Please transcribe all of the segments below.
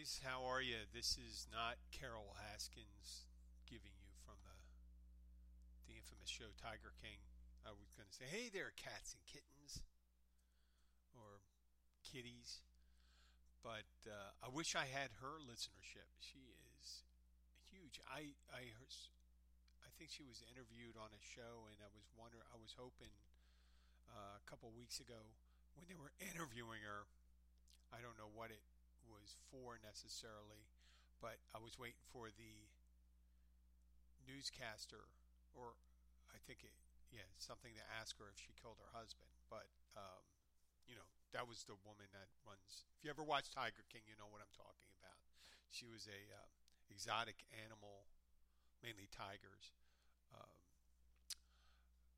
guys. How are you? This is not Carole Baskins giving you from the, the infamous show Tiger King. I was going to say, hey there, cats and kittens, or kitties. But uh, I wish I had her listenership. She is huge. I I heard, I think she was interviewed on a show, and I was wondering. I was hoping uh, a couple weeks ago when they were interviewing her. I don't know what it was for necessarily, but I was waiting for the newscaster, or I think it, yeah, something to ask her if she killed her husband. But um, you know, that was the woman that runs. If you ever watch Tiger King, you know what I'm talking about. She was a uh, exotic animal, mainly tigers. Um,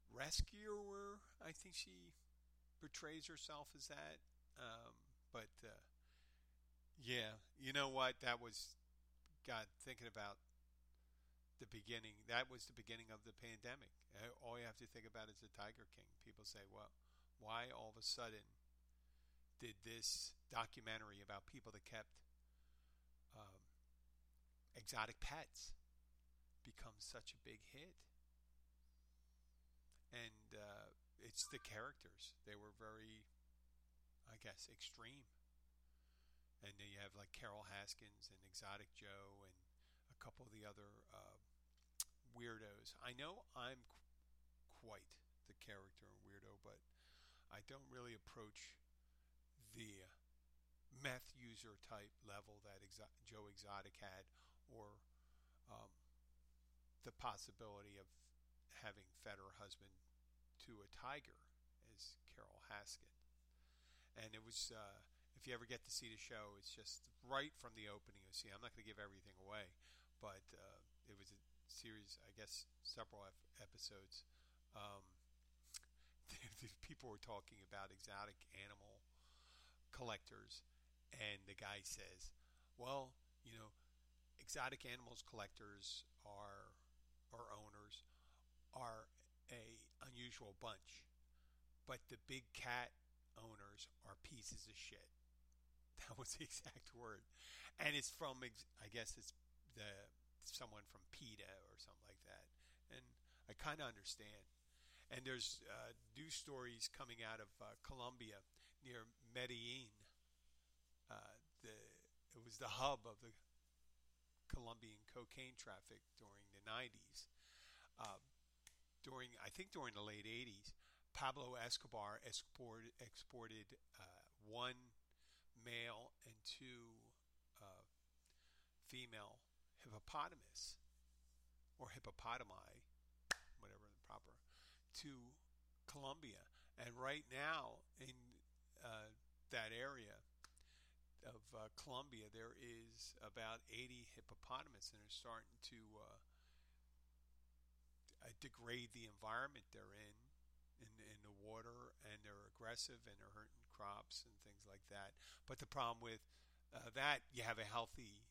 rescuer, I think she portrays herself as that. Um, but uh, yeah, you know what? That was God thinking about the beginning. That was the beginning of the pandemic. All you have to think about is the Tiger King. People say, "Well, why all of a sudden did this documentary about people that kept um, exotic pets become such a big hit?" And uh, it's the characters. They were very, I guess, extreme and then you have like Carole Baskins and Exotic Joe and a couple of the other uh, weirdos. I know I'm qu- quite the character and weirdo, but I don't really approach the meth user type level that Exo- Joe Exotic had, or um, the possibility of having fed her husband to a tiger as Carole Baskin. And it was. Uh, if you ever get to see the show, it's just right from the opening. You see, I'm not going to give everything away, but uh, it was a series, I guess, several episodes. Um, people were talking about exotic animal collectors, and the guy says, "Well, you know, exotic animals collectors are or owners are a unusual bunch, but the big cat owners are pieces of shit." That was the exact word, and it's from I guess it's the someone from PETA or something like that, and I kind of understand. And there's uh, news stories coming out of uh, Colombia near Medellin. Uh, the it was the hub of the Colombian cocaine traffic during the 90s. Uh, during I think during the late 80s, Pablo Escobar export, exported uh, one male and two uh, female hippopotamus or hippopotami, whatever the proper, to Colombia. And right now in uh, that area of uh, Colombia, there is about 80 hippopotamus, and they're starting to uh, uh, degrade the environment they're in in, in the water, and they're aggressive and they're hurting crops and things like that. But the problem with uh, that, you have a healthy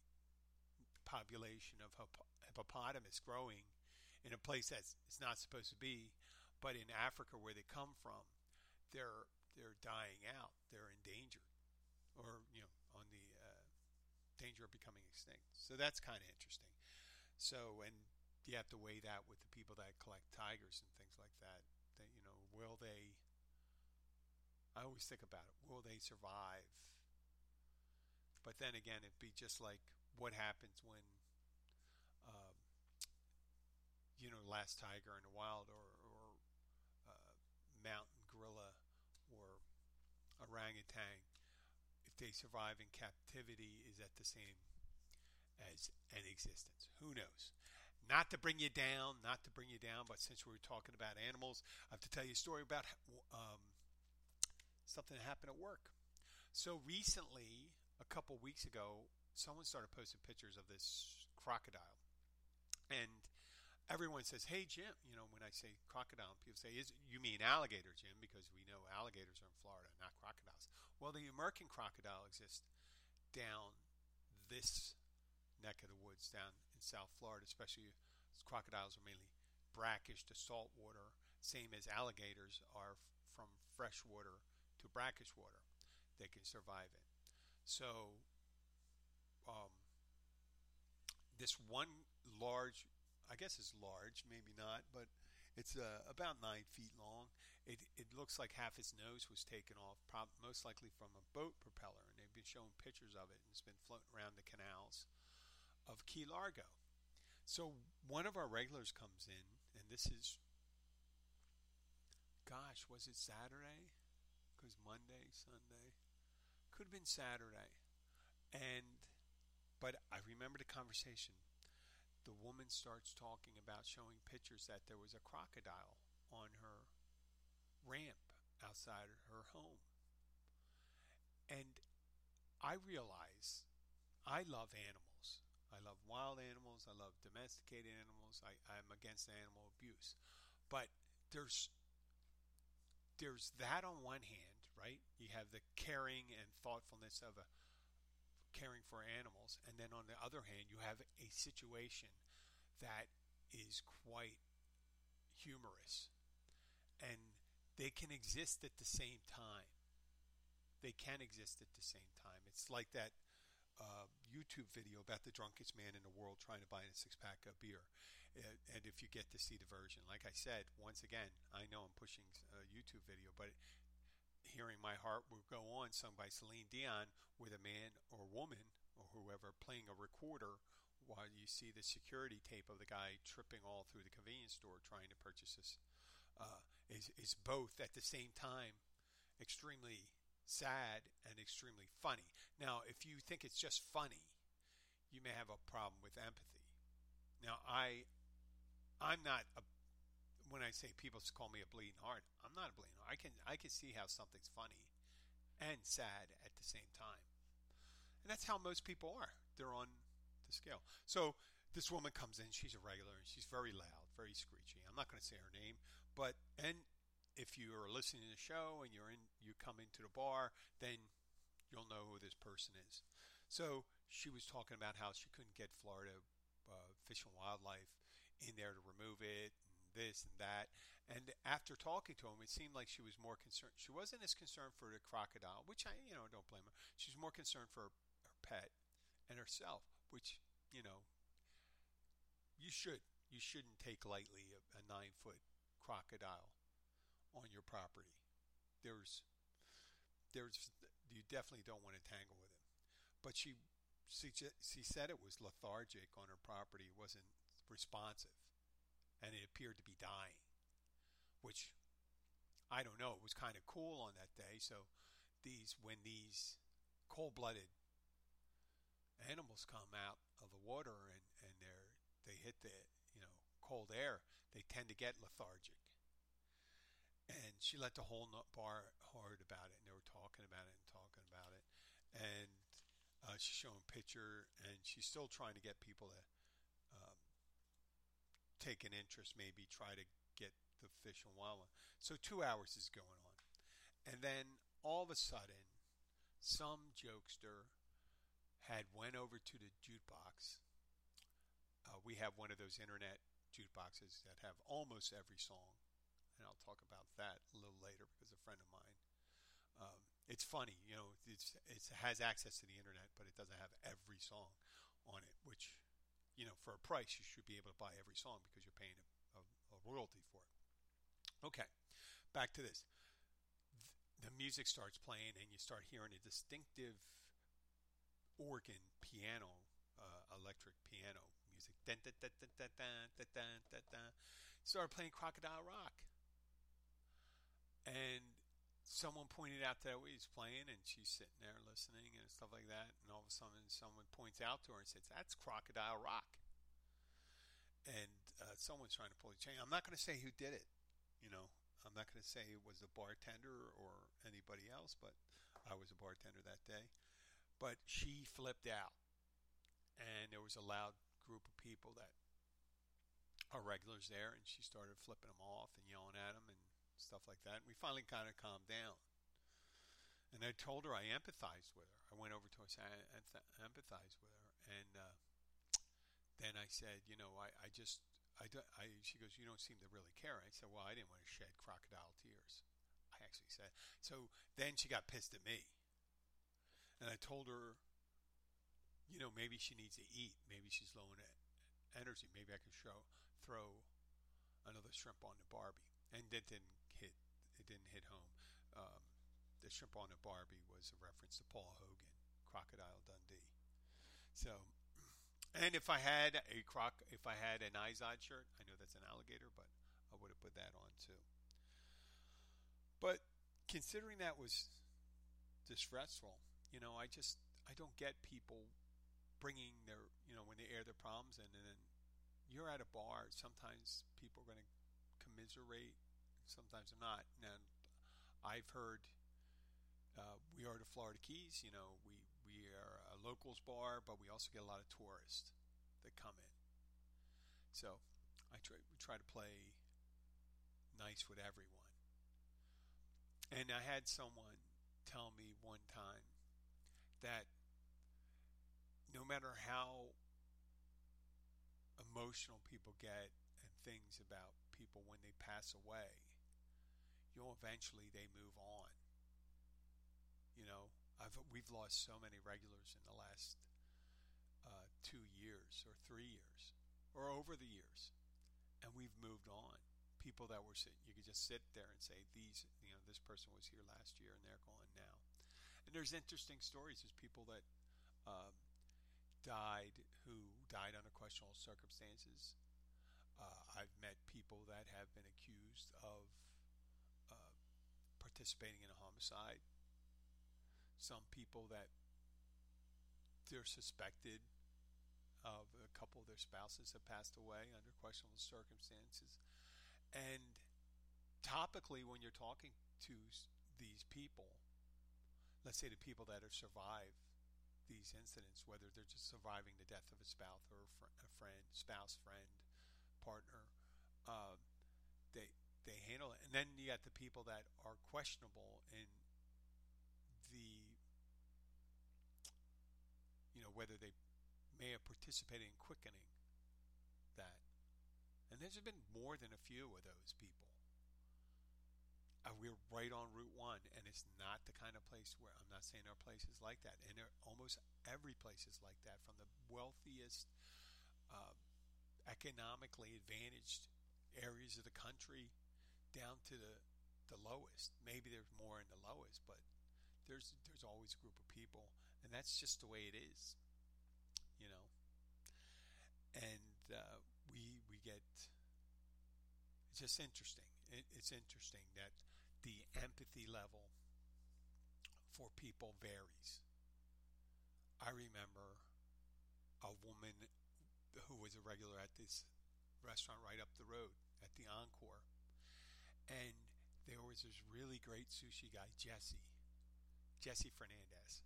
population of hippopotamus growing in a place that's it's not supposed to be, but in Africa where they come from, they're they're dying out. They're endangered, or you know, on the uh, danger of becoming extinct. So that's kind of interesting. So and you have to weigh that with the people that collect tigers and things like that. That you know, will they I always think about it. Will they survive? But then again, it'd be just like what happens when, um, you know, last tiger in the wild or, or uh, mountain gorilla or orangutan, if they survive in captivity, is that the same as an existence? Who knows? Not to bring you down, not to bring you down, but since we are talking about animals, I have to tell you a story about um, something happened at work. So recently, a couple weeks ago, someone started posting pictures of this crocodile. And everyone says, "Hey Jim," you know, when I say crocodile, people say, "Is you mean alligator, Jim?" Because we know alligators are in Florida, not crocodiles. Well, the American crocodile exists down this neck of the woods, down in South Florida, especially crocodiles are mainly brackish to saltwater, same as alligators are from freshwater to brackish water they can survive in. So um, this one large, I guess it's large, maybe not, but it's uh, about nine feet long. It, it looks like half its nose was taken off, prob- most likely from a boat propeller, and they've been showing pictures of it, and it's been floating around the canals of Key Largo. So one of our regulars comes in, and this is, gosh, was it Saturday? Because Monday, Sunday, could have been Saturday, and but I remember the conversation. The woman starts talking about showing pictures that there was a crocodile on her ramp outside her home. And I realize I love animals. I love wild animals. I love domesticated animals. I, I'm against animal abuse. But there's there's that on one hand, right? You have the caring and thoughtfulness of a caring for animals. And then on the other hand, you have a situation that is quite humorous. And they can exist at the same time. They can exist at the same time. It's like that uh, YouTube video about the drunkest man in the world trying to buy a six pack of beer. And if you get to see the version, like I said, once again, I know I'm pushing a YouTube video, but Heart Will Go On, sung by Celine Dion, with a man or woman or whoever playing a recorder while you see the security tape of the guy tripping all through the convenience store trying to purchase this, uh, is, is both at the same time extremely sad and extremely funny. Now, if you think it's just funny, you may have a problem with empathy. Now, I, I'm not a when I say people call me a bleeding heart, I'm not a bleeding heart. I can I can see how something's funny and sad at the same time. And that's how most people are. They're on the scale. So this woman comes in, she's a regular and she's very loud, very screechy. I'm not going to say her name, but and if you are listening to the show and you're in you come into the bar, then you'll know who this person is. So she was talking about how she couldn't get Florida uh, Fish and Wildlife in there to remove it this and that. And after talking to him, it seemed like she was more concerned. She wasn't as concerned for the crocodile, which I, you know, don't blame her. She was more concerned for her pet and herself, which, you know, you should. You shouldn't take lightly a, a nine foot crocodile on your property. There's, there's, you definitely don't want to tangle with him. But she, she, she said it was lethargic on her property. Wasn't responsive and it appeared to be dying, which I don't know. It was kind of cool on that day. So these when these cold-blooded animals come out of the water and and they're they hit the you know cold air, they tend to get lethargic. And she let the whole bar hard about it, and they were talking about it and talking about it, and uh, she's showing picture, and she's still trying to get people to take an interest, maybe try to get the fish and wildlife. So two hours is going on. And then all of a sudden, some jokester had went over to the jukebox. Uh, we have one of those internet jukeboxes that have almost every song, and I'll talk about that a little later because a friend of mine. Um, it's funny, you know, it's it has access to the internet, but it doesn't have every song on it, which you know, for a price, you should be able to buy every song because you're paying a, a, a royalty for it. Okay, back to this. The music starts playing, and you start hearing a distinctive organ, piano, uh, electric piano music. Dun. Started playing Crocodile Rock. And someone pointed out that he's playing and she's sitting there listening and stuff like that and all of a sudden someone points out to her and says that's crocodile rock. And uh, someone's trying to pull the chain. I'm not going to say who did it you know. I'm not going to say it was the bartender or anybody else but i was a bartender that day. But she flipped out. And there was a loud group of people that are regulars there and she started flipping them off and yelling at them and stuff like that. And we finally kind of calmed down. And I told her I empathized with her. I went over to her and I empathized with her. And uh, then I said, you know, I, I just, I, do, I, she goes, you don't seem to really care. I said, well, I didn't want to shed crocodile tears. I actually said. So then she got pissed at me. And I told her, you know, maybe she needs to eat. Maybe she's low in energy. Maybe I can show, throw another shrimp on the Barbie. And that didn't didn't hit home. Um, the shrimp on a Barbie was a reference to Paul Hogan, Crocodile Dundee. So, and if I had a croc, if I had an Izod shirt, I know that's an alligator, but I would have put that on too. But considering that was distressful, you know, I just I don't get people bringing their, you know, when they air their problems and, and then you're at a bar. Sometimes people are going to commiserate, sometimes they're not. And I've heard uh, we are the Florida Keys. You know, we we are a locals bar, but we also get a lot of tourists that come in. So I try we try to play nice with everyone. And I had someone tell me one time that no matter how emotional people get and things about people when they pass away, know, eventually they move on. You know, I've we've lost so many regulars in the last uh, two years or three years or over the years, and we've moved on. People that were sitting, you could just sit there and say these, you know, this person was here last year and they're gone now. And there's interesting stories. There's people that um, died who died under questionable circumstances. Uh, I've met people that have been accused of participating in a homicide. Some people that they're suspected of a couple of their spouses have passed away under questionable circumstances. And topically, when you're talking to these people, let's say the people that have survived these incidents, whether they're just surviving the death of a spouse or a, fr- a friend, spouse, friend, partner, uh, they handle it. And then you got the people that are questionable in the, you know, whether they may have participated in quickening that. And there's been more than a few of those people uh, we're right on Route One, and it's not the kind of place where I'm not saying our place is like that, and almost every place is like that, from the wealthiest, uh, economically advantaged areas of the country down to the the lowest. Maybe there's more in the lowest, but there's there's always a group of people, and that's just the way it is, you know. And uh, we we get it's just interesting. It, it's interesting that the empathy level for people varies. I remember a woman who was a regular at this restaurant right up the road at the Encore. And there was this really great sushi guy, Jesse, Jesse Fernandez.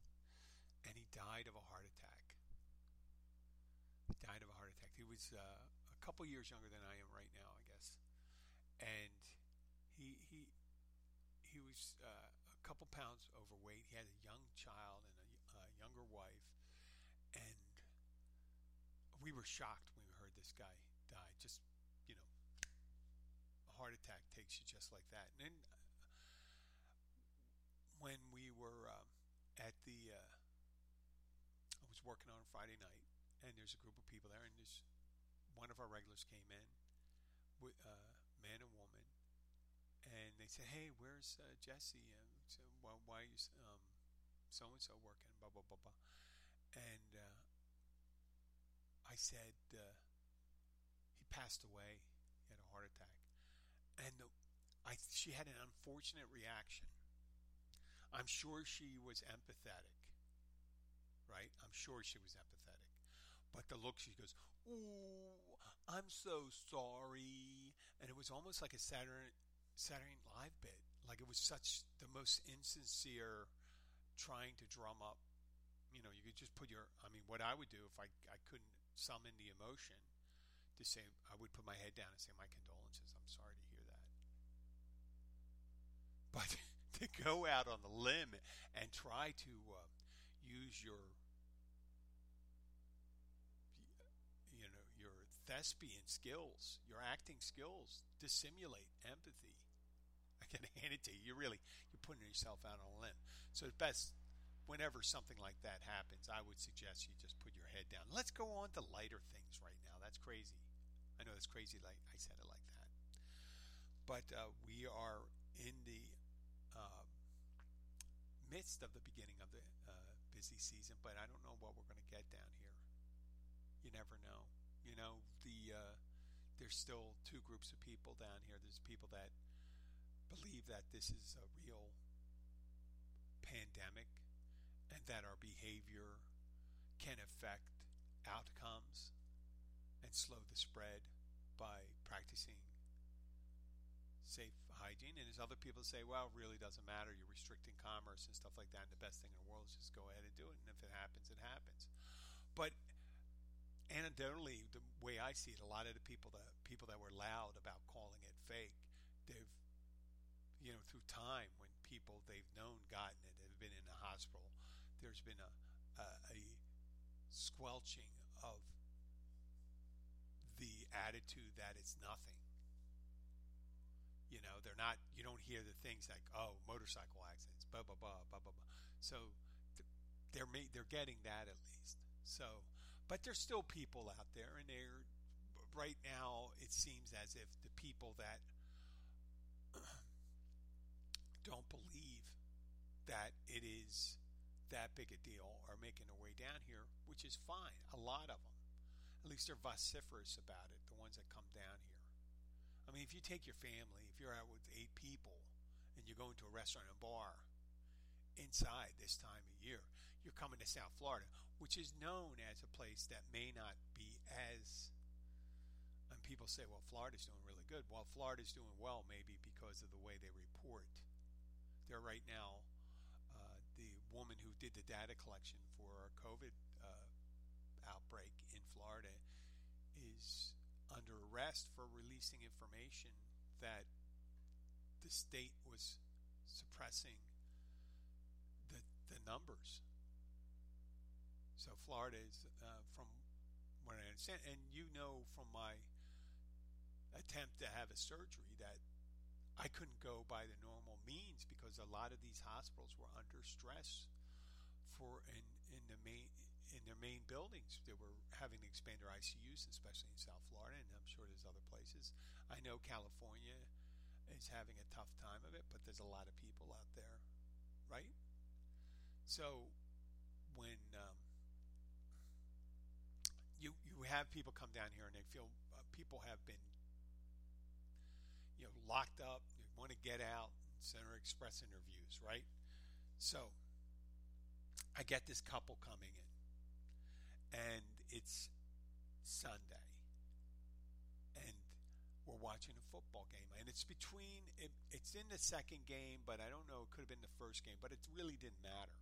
And he died of a heart attack. He died of a heart attack. He was uh, a couple years younger than I am right now, I guess. And he, he he was uh, a couple pounds overweight. He had a young child and a, younger wife, and we were shocked when we heard this guy die. Just you know, a heart attack takes you just like that. And then uh, when we were um, at the, uh, I was working on Friday night, and there's a group of people there, and this one of our regulars came in, with, uh, man and woman and they said, "Hey, where's uh, Jesse?" And so, why are you um, so and so working? Blah blah blah blah. And uh, I said, uh, "He passed away. He had a heart attack." And the, I, she had an unfortunate reaction. I'm sure she was empathetic, right? I'm sure she was empathetic. But the look, she goes, "Ooh, I'm so sorry," and it was almost like a Saturday Saturday Night Live bit. Like it was such the most insincere trying to drum up. You know, you could just put your. I mean, what I would do if I I couldn't summon the emotion to say, I would put my head down and say my condolences. I'm sorry to. But to go out on the limb and try to uh, use your you know your thespian skills, your acting skills to simulate empathy I can hand it to you. You're really you're putting yourself out on a limb. So it's best whenever something like that happens, I would suggest you just put your head down. Let's go on to lighter things right now. That's crazy. I know it's crazy. Like I said it like that, but uh, we are in the midst of the beginning of the uh, busy season. But I don't know what we're going to get down here. You never know. You know the uh, there's still two groups of people down here. There's people that believe that this is a real pandemic and that our behavior can affect outcomes and slow the spread by practicing safe hygiene. And there's other people say, well, it really doesn't matter. You're restricting commerce and stuff like that. And the best thing in the world is just go ahead and do it. And if it happens, it happens. But anecdotally, the way I see it, a lot of the people that people that were loud about calling it fake, they've you know through time when people they've known gotten it have been in the hospital, there's been a a, a squelching of the attitude that it's nothing. You know, they're not. You don't hear the things like, "Oh, motorcycle accidents," blah blah blah blah blah blah. So they're they're getting that at least. So but there's still people out there, and they're right now. It seems as if the people that don't believe that it is that big a deal are making their way down here, which is fine. A lot of them, at least, they're vociferous about it. The ones that come down here. I mean, if you take your family, if you're out with eight people, and you're going to a restaurant and bar inside this time of year, you're coming to South Florida which is known as a place that may not be as and people say well Florida's doing really good. Well Florida's doing well maybe because of the way they report. They're right now uh, the woman who did the data collection for our COVID uh, outbreak in Florida is under arrest for releasing information that the state was suppressing the the numbers. So Florida is, uh, from what I understand, and you know from my attempt to have a surgery that I couldn't go by the normal means because a lot of these hospitals were under stress for in in the main in their main buildings. They were having to expand their ICUs, especially in South Florida, and I'm sure there's other places. I know California is having a tough time of it, but there's a lot of people out there, right? So when um, you you have people come down here and they feel uh, people have been you know locked up they want to get out center express interviews right so i get this couple coming in and it's sunday and we're watching a football game and it's between it, it's in the second game but i don't know it could have been the first game but it really didn't matter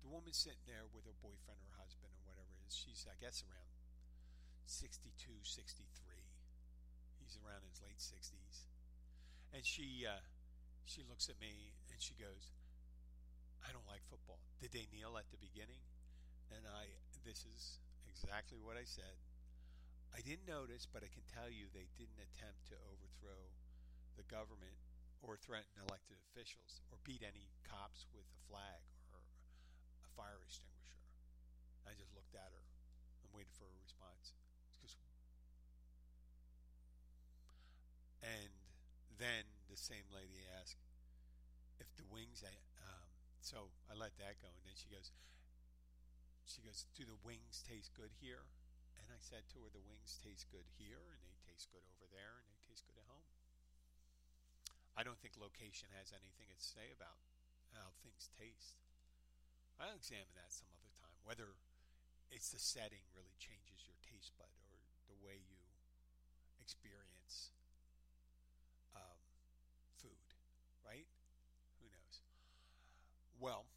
the woman's sitting there with her boyfriend or husband or whatever it is she's i guess around 62, 63. He's around in his late 60s. And she uh, she looks at me and she goes, I don't like football. Did they kneel at the beginning? And I, this is exactly what I said. I didn't notice, but I can tell you they didn't attempt to overthrow the government or threaten elected officials or beat any cops with a flag or a fire extinguisher. I just looked at her and waited for a response. Because And then the same lady asked if the wings. Um, so I let that go, and then she goes, she goes, "Do the wings taste good here?" And I said to her, "The wings taste good here, and they taste good over there, and they taste good at home." I don't think location has anything to say about how things taste. I'll examine that some other time. Whether it's the setting really changes your taste bud or the way you experience um, food, right? Who knows? Well,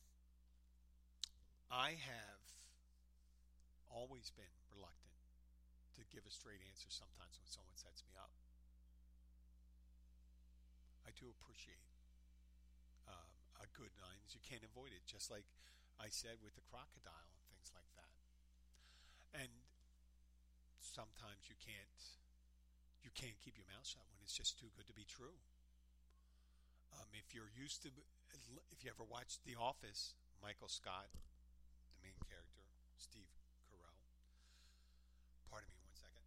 I have always been reluctant to give a straight answer sometimes when someone sets me up. I do appreciate um, a good lines. You can't avoid it, just like I said with the crocodile and things like that. And sometimes you can't you can't keep your mouth shut when it's just too good to be true. Um, if you're used to, if you ever watched The Office, Michael Scott, the main character, Steve Carell. Pardon me one second.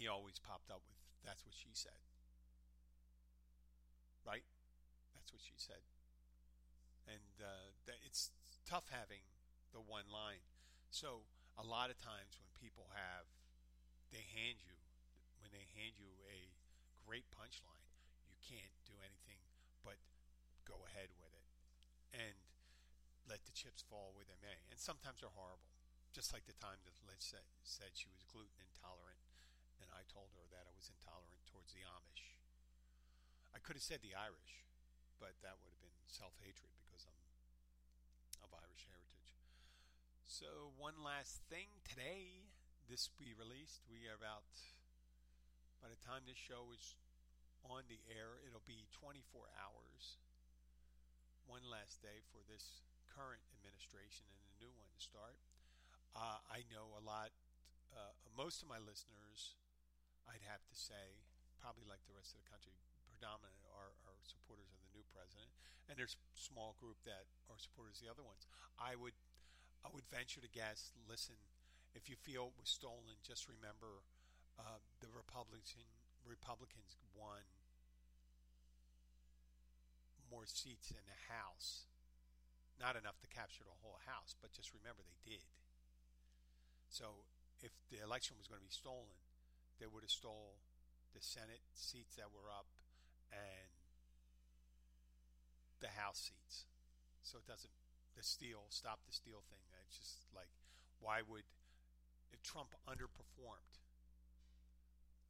He always popped up with, that's what she said. Right? That's what she said. And uh, it's tough having the one line. So a lot of times when people have, they hand you, when they hand you a great punchline, you can't do anything but go ahead with it and let the chips fall where they may. And sometimes they're horrible. Just like the time that Liz said, said she was gluten intolerant, and I told her that I was intolerant towards the Amish. I could have said the Irish, but that would have been self hatred because I'm of Irish heritage. So, one last thing today, this be released. We are about, by the time this show is on the air, it'll be 24 hours. One last day for this current administration and the new one to start. Uh, I know a lot, uh, most of my listeners, I'd have to say, probably like the rest of the country, predominant are, are supporters of the new president, and there's a small group that are supporters of the other ones. I would I would venture to guess. Listen, if you feel it was stolen, just remember uh, the Republican Republicans won more seats in the House. Not enough to capture the whole House, but just remember they did. So if the election was going to be stolen, they would have stole the Senate seats that were up and the House seats. So it doesn't the steal, stop the steal thing. It's just like, why would, if Trump underperformed,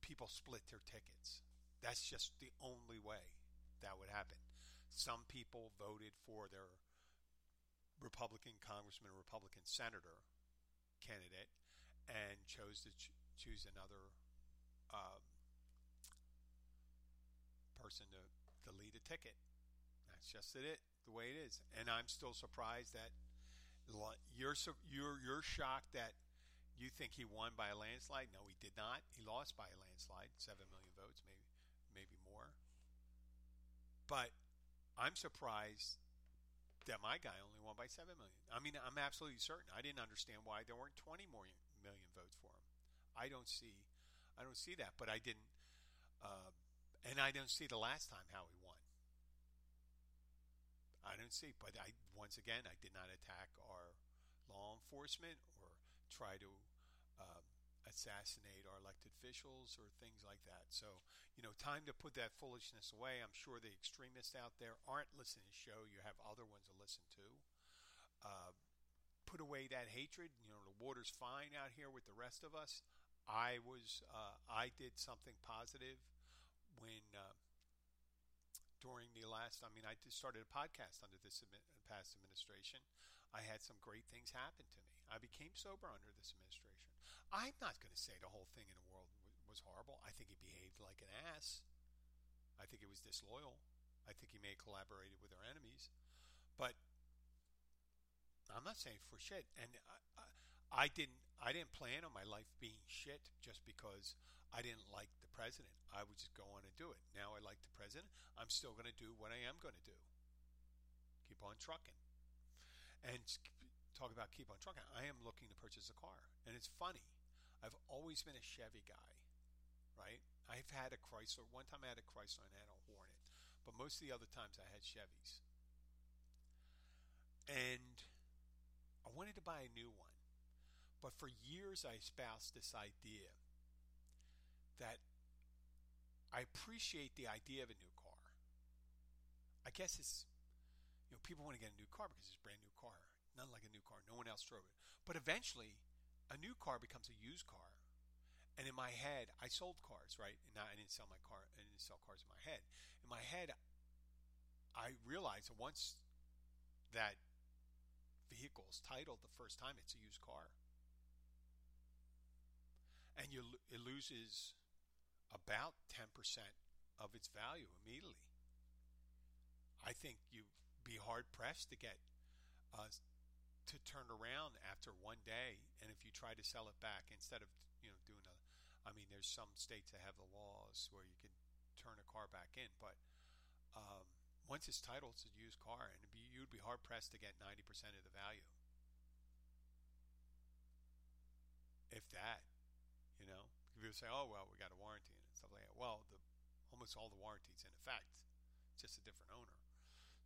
people split their tickets? That's just the only way that would happen. Some people voted for their Republican congressman, Republican senator candidate, and chose to ch- choose another um, person to, to lead a ticket. That's just it the way it is. And I'm still surprised that you're you're you're shocked that you think he won by a landslide. No, he did not. He lost by a landslide, seven million votes, maybe maybe more. But I'm surprised that my guy only won by seven million. I mean, I'm absolutely certain. I didn't understand why there weren't 20 more million votes for him. I don't see, I don't see that. But I didn't, uh, and I don't see the last time how he won. I didn't see. But I once again, I did not attack our law enforcement or try to um, assassinate our elected officials or things like that. So, you know, time to put that foolishness away. I'm sure the extremists out there aren't listening to show. You have other ones to listen to. Uh, put away that hatred. You know, the water's fine out here with the rest of us. I was, uh, I did something positive when uh, during the last, I mean, I just started a podcast under this past administration. I had some great things happen to me. I became sober under this administration. I'm not going to say the whole thing in the world was horrible. I think he behaved like an ass. I think he was disloyal. I think he may have collaborated with our enemies. But I'm not saying for shit. And I, I, I didn't. I didn't plan on my life being shit just because I didn't like the president. I would just go on and do it. Now I like the president. I'm still going to do what I am going to do. Keep on trucking. And talk about keep on trucking. I am looking to purchase a car. And it's funny. I've always been a Chevy guy, right? I've had a Chrysler. One time I had a Chrysler and I had a Hornet. But most of the other times I had Chevys. And I wanted to buy a new one. But for years, I espoused this idea that I appreciate the idea of a new car. I guess it's, you know, people want to get a new car because it's a brand new car. Not like a new car. No one else drove it. But eventually, a new car becomes a used car. And in my head, I sold cars, right? And I didn't sell my car. I didn't sell cars in my head. In my head, I realized that once that vehicle is titled the first time, it's a used car and you, it loses about 10% of its value immediately. I think you'd be hard pressed to get uh, to turn around after one day, and if you try to sell it back instead of you know doing a, I mean, there's some states that have the laws where you can turn a car back in, but um, once it's titled, it's a used car, and be, you'd be hard pressed to get 90% of the value. If that, you know, people say, "Oh well, we got a warranty and stuff like that." Well, the almost all the warranties in effect, just a different owner.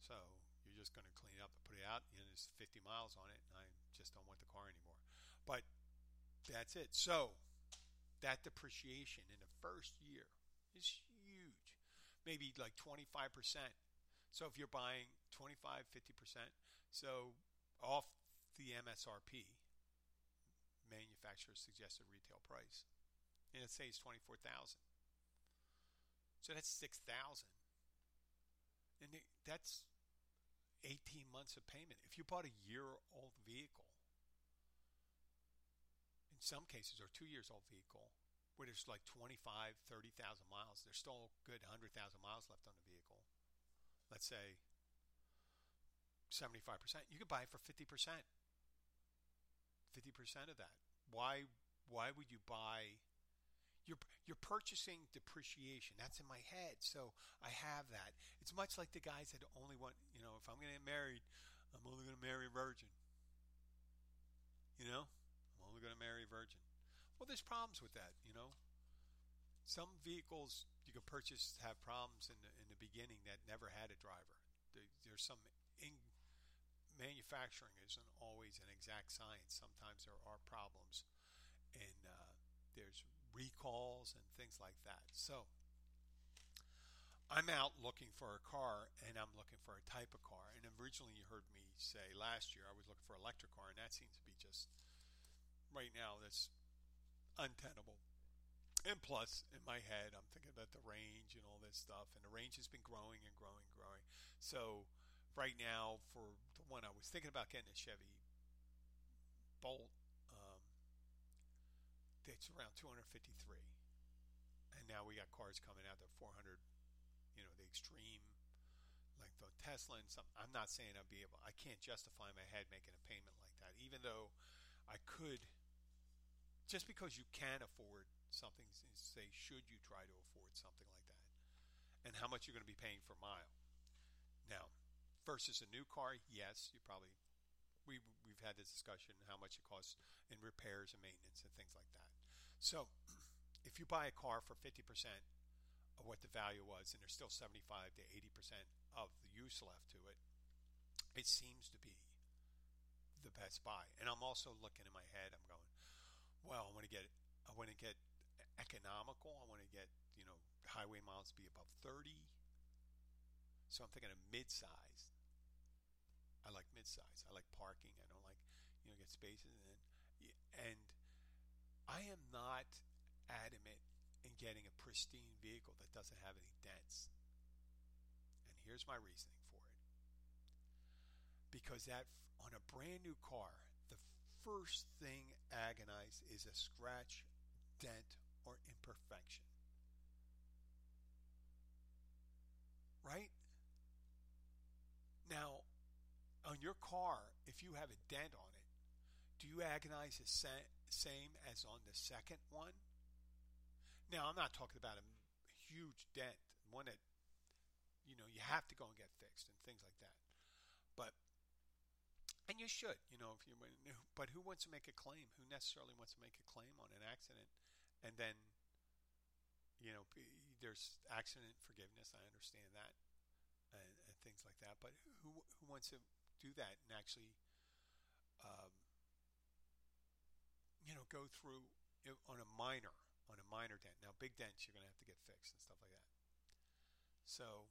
So you're just going to clean it up and put it out. You know, there's 50 miles on it, and I just don't want the car anymore. But that's it. So that depreciation in the first year is huge, maybe like 25%. So if you're buying 25, 50%, so off the MSRP, manufacturer's suggested retail price, and let's say it's 24,000. So that's 6,000. And that's 18 months of payment. If you bought a year old vehicle, in some cases, or two years old vehicle, where there's like 25, 30,000 miles, there's still a good 100,000 miles left on the vehicle. Let's say 75%, you could buy it for 50%. 50% of that. Why why would you buy you're you're purchasing depreciation. That's in my head. So I have that. It's much like the guys that only want, you know, if I'm going to get married, I'm only going to marry a virgin. You know? I'm only going to marry a virgin. Well, there's problems with that, you know. Some vehicles you can purchase have problems in the, in the beginning that never had a driver. There, there's some in, manufacturing isn't always an exact science. Sometimes there are problems, and uh, there's recalls and things like that. So I'm out looking for a car and I'm looking for a type of car. And originally you heard me say last year I was looking for an electric car and that seems to be just right now that's untenable. And plus, in my head, I'm thinking about the range and all this stuff, and the range has been growing and growing and growing. So, right now, for one I was thinking about getting a Chevy Bolt um, it's around 253 and now we got cars coming out that 400 you know the extreme like the tesla and some i'm not saying i'd be able i can't justify my head making a payment like that even though i could just because you can afford something say should you try to afford something like that and how much you're going to be paying for mile. Now versus a new car yes you probably we, we've had this discussion how much it costs in repairs and maintenance and things like that so, if you buy a car for 50% of what the value was, and there's still 75 to 80% of the use left to it, it seems to be the best buy. And I'm also looking in my head. I'm going, well, I want to get, I want to get economical. I want to get, you know, highway miles be above 30. So I'm thinking of mid-size. I like mid-size. I like parking. I don't like, you know, get spaces and and I am not adamant in getting a pristine vehicle that doesn't have any dents. And here's my reasoning for it. Because that on a brand new car, the first thing agonized is a scratch, dent, or imperfection. Right? Now, on your car, if you have a dent on it, do you agonize the same as on the second one? Now, I'm not talking about a huge dent, one that you know you have to go and get fixed and things like that. But and you should, you know, if you but who wants to make a claim? Who necessarily wants to make a claim on an accident and then you know there's accident forgiveness. I understand that and things like that. But who who wants to do that and actually um, you know, go through on a minor, on a minor dent. Now, big dents you're going to have to get fixed and stuff like that. So,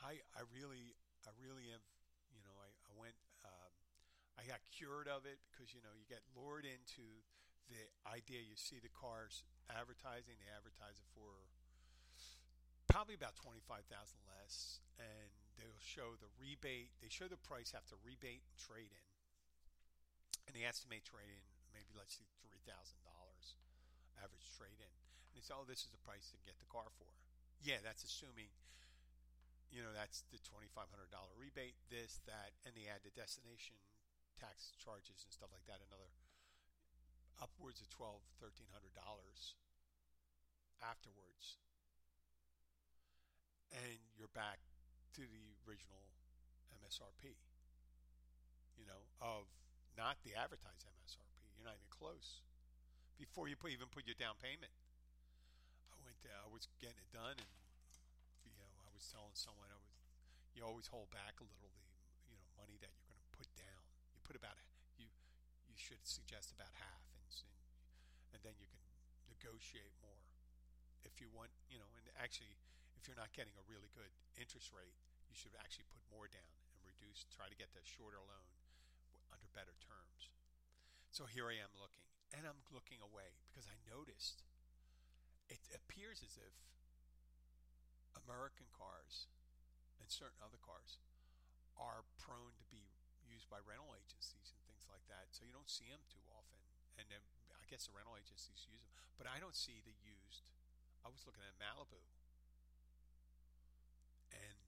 I I really I really have you know I I went um, I got cured of it because you know you get lured into the idea you see the cars advertising they advertise it for probably about 25,000 less and they'll show the rebate they show the price after rebate and trade in and they estimate trade in maybe let's see three thousand dollars average trade in. And they say, oh, this is the price to get the car for. Yeah, that's assuming, you know, that's the twenty five hundred dollar rebate, this, that, and they add the destination tax charges and stuff like that, another upwards of twelve, thirteen hundred dollars afterwards. And you're back to the original MSRP. You know, of not the advertised MSRP. You're not even close. Before you put, even put your down payment, I went. There, I was getting it done, and you know, I was telling someone I was. You always hold back a little the you know money that you're going to put down. You put about you. You should suggest about half, and and, and then you can negotiate more if you want. You know, and actually, if you're not getting a really good interest rate, you should actually put more down and reduce. Try to get the shorter loan under better terms. So here I am looking, and I'm looking away because I noticed it appears as if American cars and certain other cars are prone to be used by rental agencies and things like that. So you don't see them too often. And then I guess the rental agencies use them, but I don't see the used. I was looking at Malibu, and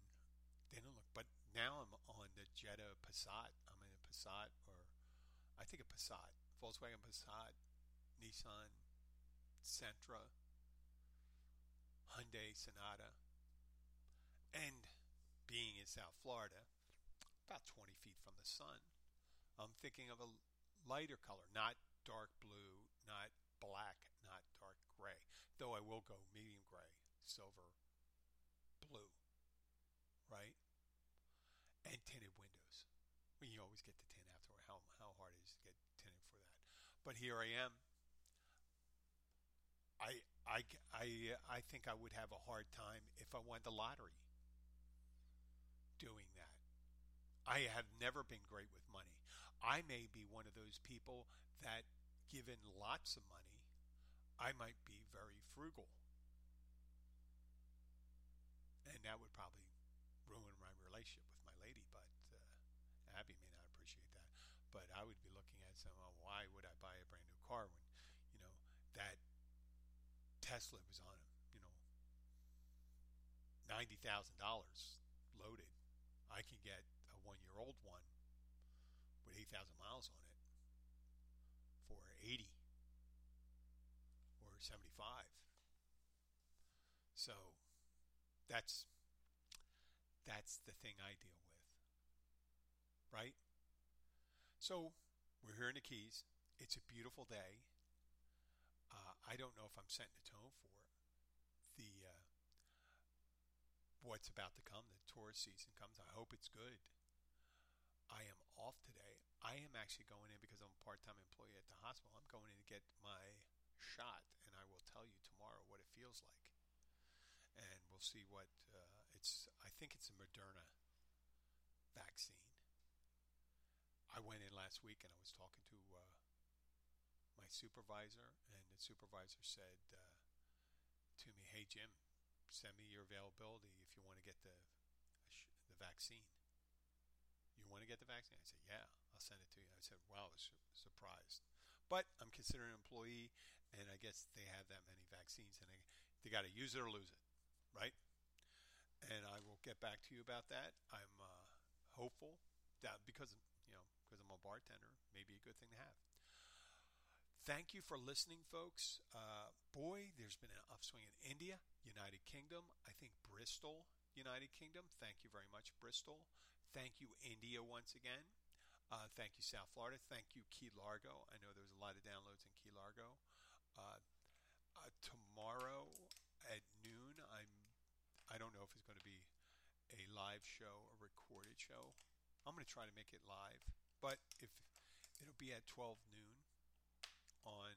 they don't look. But now I'm on the Jetta Passat. I'm in a Passat, or I think a Passat, Volkswagen Passat, Nissan Sentra, Hyundai Sonata, and being in South Florida, about 20 feet from the sun, I'm thinking of a lighter color, not dark blue, not black, not dark gray, though I will go medium gray, silver, blue, right? And tinted windows. Well, you always get the tint after how, how hard it is to get tinted for that. But here I am. I, I, I, I think I would have a hard time if I won the lottery doing that. I have never been great with money. I may be one of those people that, given lots of money, I might be very frugal. And that would probably ruin my relationship with my lady, but uh, Abby may not appreciate that. But I would be looking at some, well, why would I buy a brand new car when, you know, that Tesla was on, you know, $90,000 loaded I can get a one year old one with 8,000 miles on it for 80 or 75. So that's that's the thing I deal with. Right? So we're here in the Keys. It's a beautiful day. Uh, I don't know if I'm setting the tone for. The uh, what's about to come. The tourist season comes. I hope it's good. I am off today. I am actually going in because I'm a part time employee at the hospital. I'm going in to get my shot, and I will tell you tomorrow what it feels like. And we'll see what uh, it's. I think it's a Moderna vaccine. I went in last week and I was talking to uh, my supervisor, and the supervisor said uh, to me, "Hey Jim, send me your availability if you want to get the the vaccine. You want to get the vaccine? I said, yeah, I'll send it to you. I said, wow, I was surprised. But I'm considered an employee, and I guess they have that many vaccines, and they, they got to use it or lose it, right? And I will get back to you about that. I'm uh, hopeful that because because I'm a bartender, maybe a good thing to have. Thank you for listening, folks. Uh, boy, there's been an upswing in India, United Kingdom. I think Bristol, United Kingdom. Thank you very much, Bristol. Thank you, India, once again. Uh, thank you, South Florida. Thank you, Key Largo. I know there's a lot of downloads in Key Largo. Uh, uh, tomorrow at noon, I'm. I don't know if it's going to be a live show, a recorded show. I'm going to try to make it live, but if it'll be at 12 noon on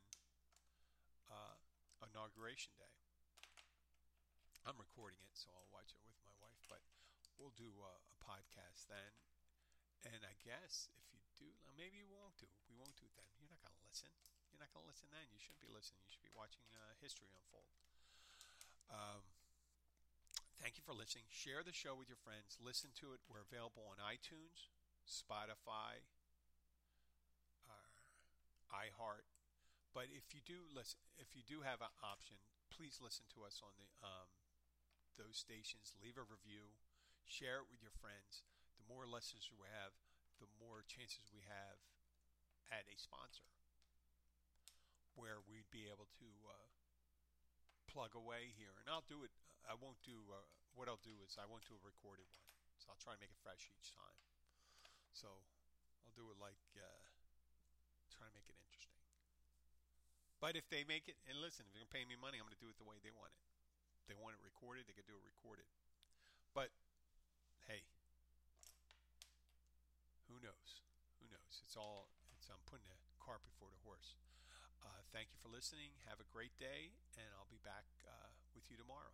uh, inauguration day. I'm recording it, so I'll watch it with my wife, but we'll do a, a podcast then. And I guess if you do, maybe you won't do. We won't do it then. You're not going to listen. You're not going to listen then. You shouldn't be listening. You should be watching uh, history unfold. Um, thank you for listening. Share the show with your friends. Listen to it. We're available on iTunes, Spotify, iHeart, but if you do listen, if you do have an option, please listen to us on the um, those stations. Leave a review, share it with your friends. The more listeners we have, the more chances we have at a sponsor where we'd be able to uh, plug away here. And I'll do it. I won't do. Uh, what I'll do is I won't do a recorded one. So I'll try to make it fresh each time. So I'll do it like uh, try to make it interesting. But if they make it, and listen, if they're gonna pay me money, I'm gonna do it the way they want it. If they want it recorded, they can do it recorded. But hey, who knows? Who knows? It's all. It's I'm putting the cart before the horse. Uh, thank you for listening. Have a great day, and I'll be back uh, with you tomorrow.